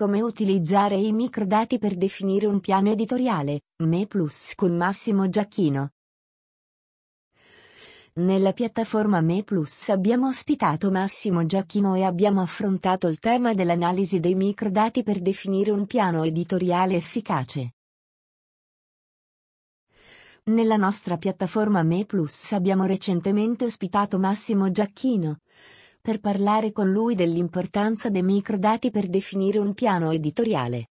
Come utilizzare i microdati per definire un piano editoriale, Me Plus con Massimo Giacchino. Nella piattaforma Me Plus abbiamo ospitato Massimo Giacchino e abbiamo affrontato il tema dell'analisi dei microdati per definire un piano editoriale efficace. Nella nostra piattaforma Me Plus abbiamo recentemente ospitato Massimo Giacchino per parlare con lui dell'importanza dei microdati per definire un piano editoriale.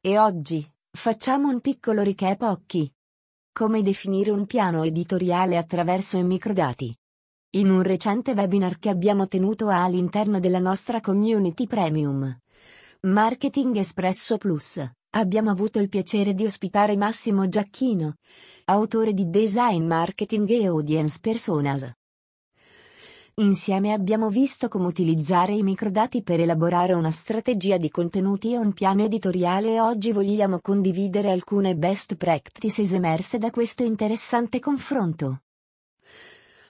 E oggi facciamo un piccolo recap occhi. Come definire un piano editoriale attraverso i microdati. In un recente webinar che abbiamo tenuto all'interno della nostra community premium Marketing Espresso Plus, abbiamo avuto il piacere di ospitare Massimo Giacchino, autore di Design Marketing e Audience Personas. Insieme abbiamo visto come utilizzare i microdati per elaborare una strategia di contenuti e un piano editoriale e oggi vogliamo condividere alcune best practices emerse da questo interessante confronto.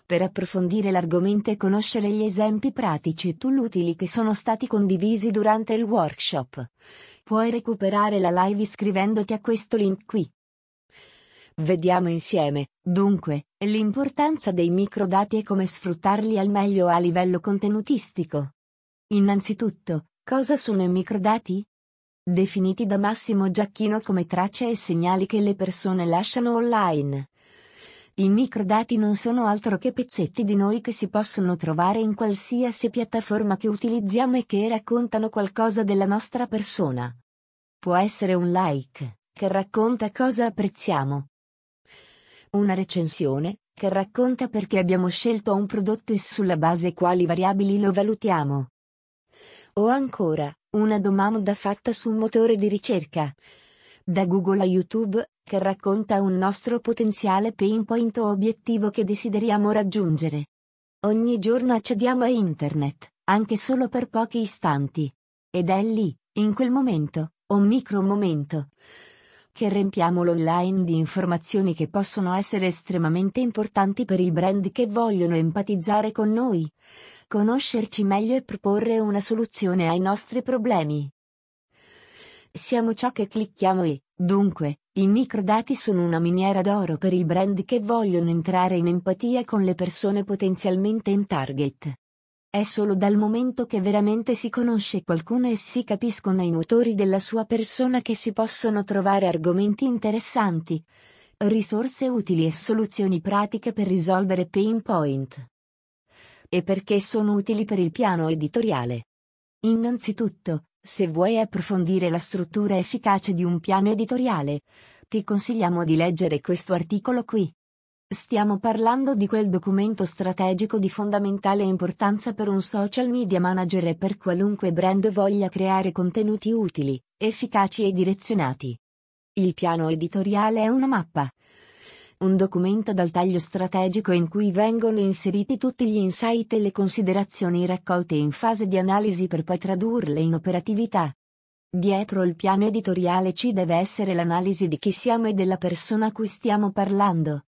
Per approfondire l'argomento e conoscere gli esempi pratici e tool utili che sono stati condivisi durante il workshop, puoi recuperare la live iscrivendoti a questo link qui. Vediamo insieme, dunque, l'importanza dei microdati e come sfruttarli al meglio a livello contenutistico. Innanzitutto, cosa sono i microdati? Definiti da Massimo Giacchino come tracce e segnali che le persone lasciano online. I microdati non sono altro che pezzetti di noi che si possono trovare in qualsiasi piattaforma che utilizziamo e che raccontano qualcosa della nostra persona. Può essere un like, che racconta cosa apprezziamo, una recensione, che racconta perché abbiamo scelto un prodotto e sulla base quali variabili lo valutiamo. O ancora, una domanda fatta su un motore di ricerca. Da Google a YouTube, che racconta un nostro potenziale pain point o obiettivo che desideriamo raggiungere. Ogni giorno accediamo a Internet, anche solo per pochi istanti. Ed è lì, in quel momento, o micro momento, che riempiamo l'online di informazioni che possono essere estremamente importanti per i brand che vogliono empatizzare con noi, conoscerci meglio e proporre una soluzione ai nostri problemi. Siamo ciò che clicchiamo e, dunque, i microdati sono una miniera d'oro per i brand che vogliono entrare in empatia con le persone potenzialmente in target. È solo dal momento che veramente si conosce qualcuno e si capiscono i motori della sua persona che si possono trovare argomenti interessanti, risorse utili e soluzioni pratiche per risolvere pain point. E perché sono utili per il piano editoriale. Innanzitutto, se vuoi approfondire la struttura efficace di un piano editoriale, ti consigliamo di leggere questo articolo qui. Stiamo parlando di quel documento strategico di fondamentale importanza per un social media manager e per qualunque brand voglia creare contenuti utili, efficaci e direzionati. Il piano editoriale è una mappa. Un documento dal taglio strategico in cui vengono inseriti tutti gli insight e le considerazioni raccolte in fase di analisi per poi tradurle in operatività. Dietro il piano editoriale ci deve essere l'analisi di chi siamo e della persona a cui stiamo parlando.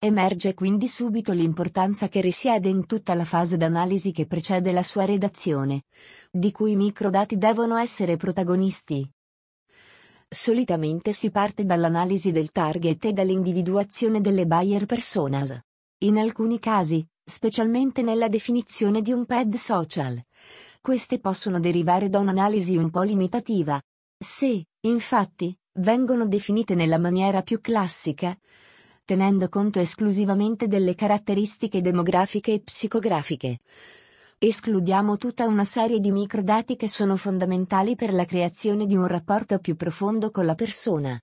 Emerge quindi subito l'importanza che risiede in tutta la fase d'analisi che precede la sua redazione, di cui i microdati devono essere protagonisti. Solitamente si parte dall'analisi del target e dall'individuazione delle buyer personas. In alcuni casi, specialmente nella definizione di un pad social, queste possono derivare da un'analisi un po' limitativa. Se, infatti, vengono definite nella maniera più classica, tenendo conto esclusivamente delle caratteristiche demografiche e psicografiche. Escludiamo tutta una serie di microdati che sono fondamentali per la creazione di un rapporto più profondo con la persona.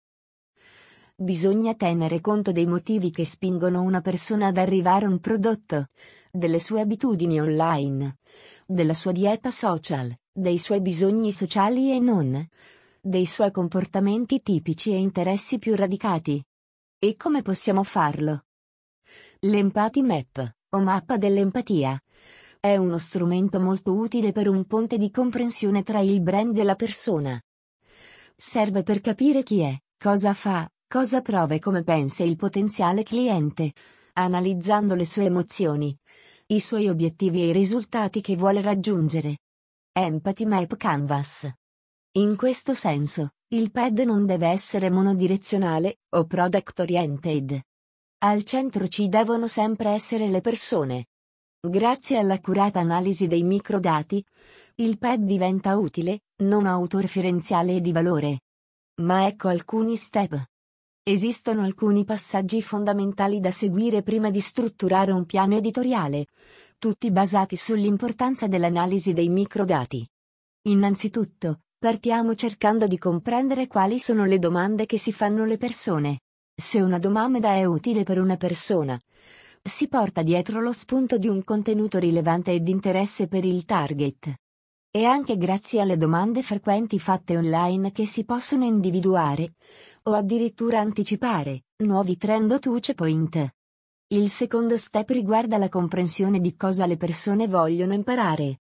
Bisogna tenere conto dei motivi che spingono una persona ad arrivare a un prodotto, delle sue abitudini online, della sua dieta social, dei suoi bisogni sociali e non, dei suoi comportamenti tipici e interessi più radicati. E come possiamo farlo? L'Empathy Map, o mappa dell'empatia, è uno strumento molto utile per un ponte di comprensione tra il brand e la persona. Serve per capire chi è, cosa fa, cosa prova e come pensa il potenziale cliente, analizzando le sue emozioni, i suoi obiettivi e i risultati che vuole raggiungere. Empathy Map Canvas In questo senso, il PED non deve essere monodirezionale o product oriented. Al centro ci devono sempre essere le persone. Grazie all'accurata analisi dei microdati, il PED diventa utile, non autoreferenziale e di valore. Ma ecco alcuni step. Esistono alcuni passaggi fondamentali da seguire prima di strutturare un piano editoriale, tutti basati sull'importanza dell'analisi dei microdati. Innanzitutto, partiamo cercando di comprendere quali sono le domande che si fanno le persone. Se una domanda è utile per una persona, si porta dietro lo spunto di un contenuto rilevante e di interesse per il target. È anche grazie alle domande frequenti fatte online che si possono individuare, o addirittura anticipare, nuovi trend o touch point. Il secondo step riguarda la comprensione di cosa le persone vogliono imparare.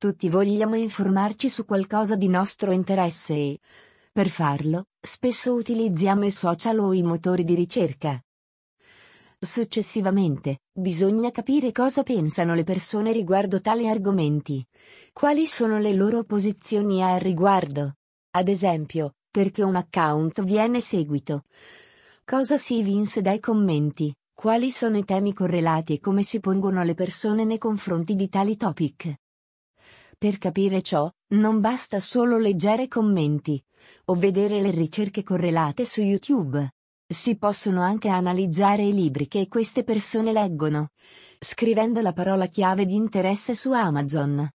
Tutti vogliamo informarci su qualcosa di nostro interesse e, per farlo, spesso utilizziamo i social o i motori di ricerca. Successivamente, bisogna capire cosa pensano le persone riguardo tali argomenti. Quali sono le loro posizioni al riguardo? Ad esempio, perché un account viene seguito? Cosa si evince dai commenti? Quali sono i temi correlati e come si pongono le persone nei confronti di tali topic? Per capire ciò, non basta solo leggere commenti o vedere le ricerche correlate su YouTube. Si possono anche analizzare i libri che queste persone leggono, scrivendo la parola chiave di interesse su Amazon.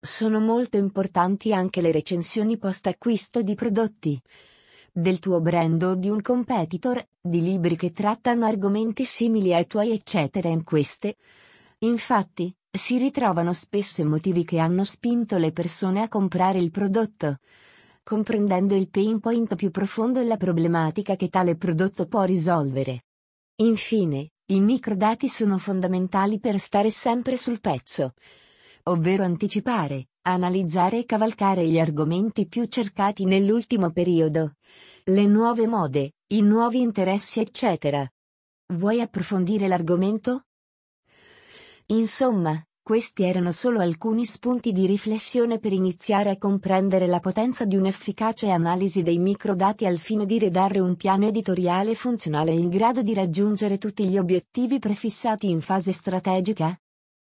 Sono molto importanti anche le recensioni post acquisto di prodotti del tuo brand o di un competitor, di libri che trattano argomenti simili ai tuoi eccetera in queste. Infatti, si ritrovano spesso i motivi che hanno spinto le persone a comprare il prodotto comprendendo il pain point più profondo e la problematica che tale prodotto può risolvere. Infine, i microdati sono fondamentali per stare sempre sul pezzo, ovvero anticipare, analizzare e cavalcare gli argomenti più cercati nell'ultimo periodo, le nuove mode, i nuovi interessi eccetera. Vuoi approfondire l'argomento? Insomma, questi erano solo alcuni spunti di riflessione per iniziare a comprendere la potenza di un'efficace analisi dei microdati al fine di redare un piano editoriale funzionale in grado di raggiungere tutti gli obiettivi prefissati in fase strategica?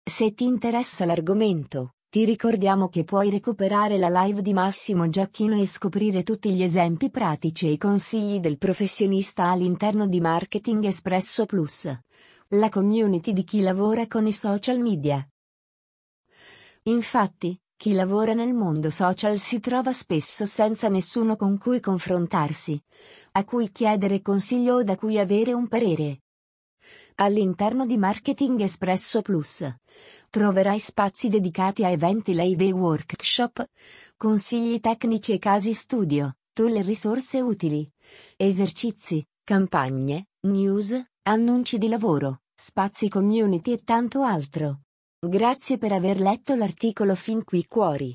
Se ti interessa l'argomento, ti ricordiamo che puoi recuperare la live di Massimo Giacchino e scoprire tutti gli esempi pratici e i consigli del professionista all'interno di Marketing Espresso Plus, la community di chi lavora con i social media. Infatti, chi lavora nel mondo social si trova spesso senza nessuno con cui confrontarsi, a cui chiedere consiglio o da cui avere un parere. All'interno di Marketing Espresso Plus troverai spazi dedicati a eventi live e workshop, consigli tecnici e casi studio, tool e risorse utili, esercizi, campagne, news, annunci di lavoro, spazi community e tanto altro. Grazie per aver letto l'articolo fin qui cuori.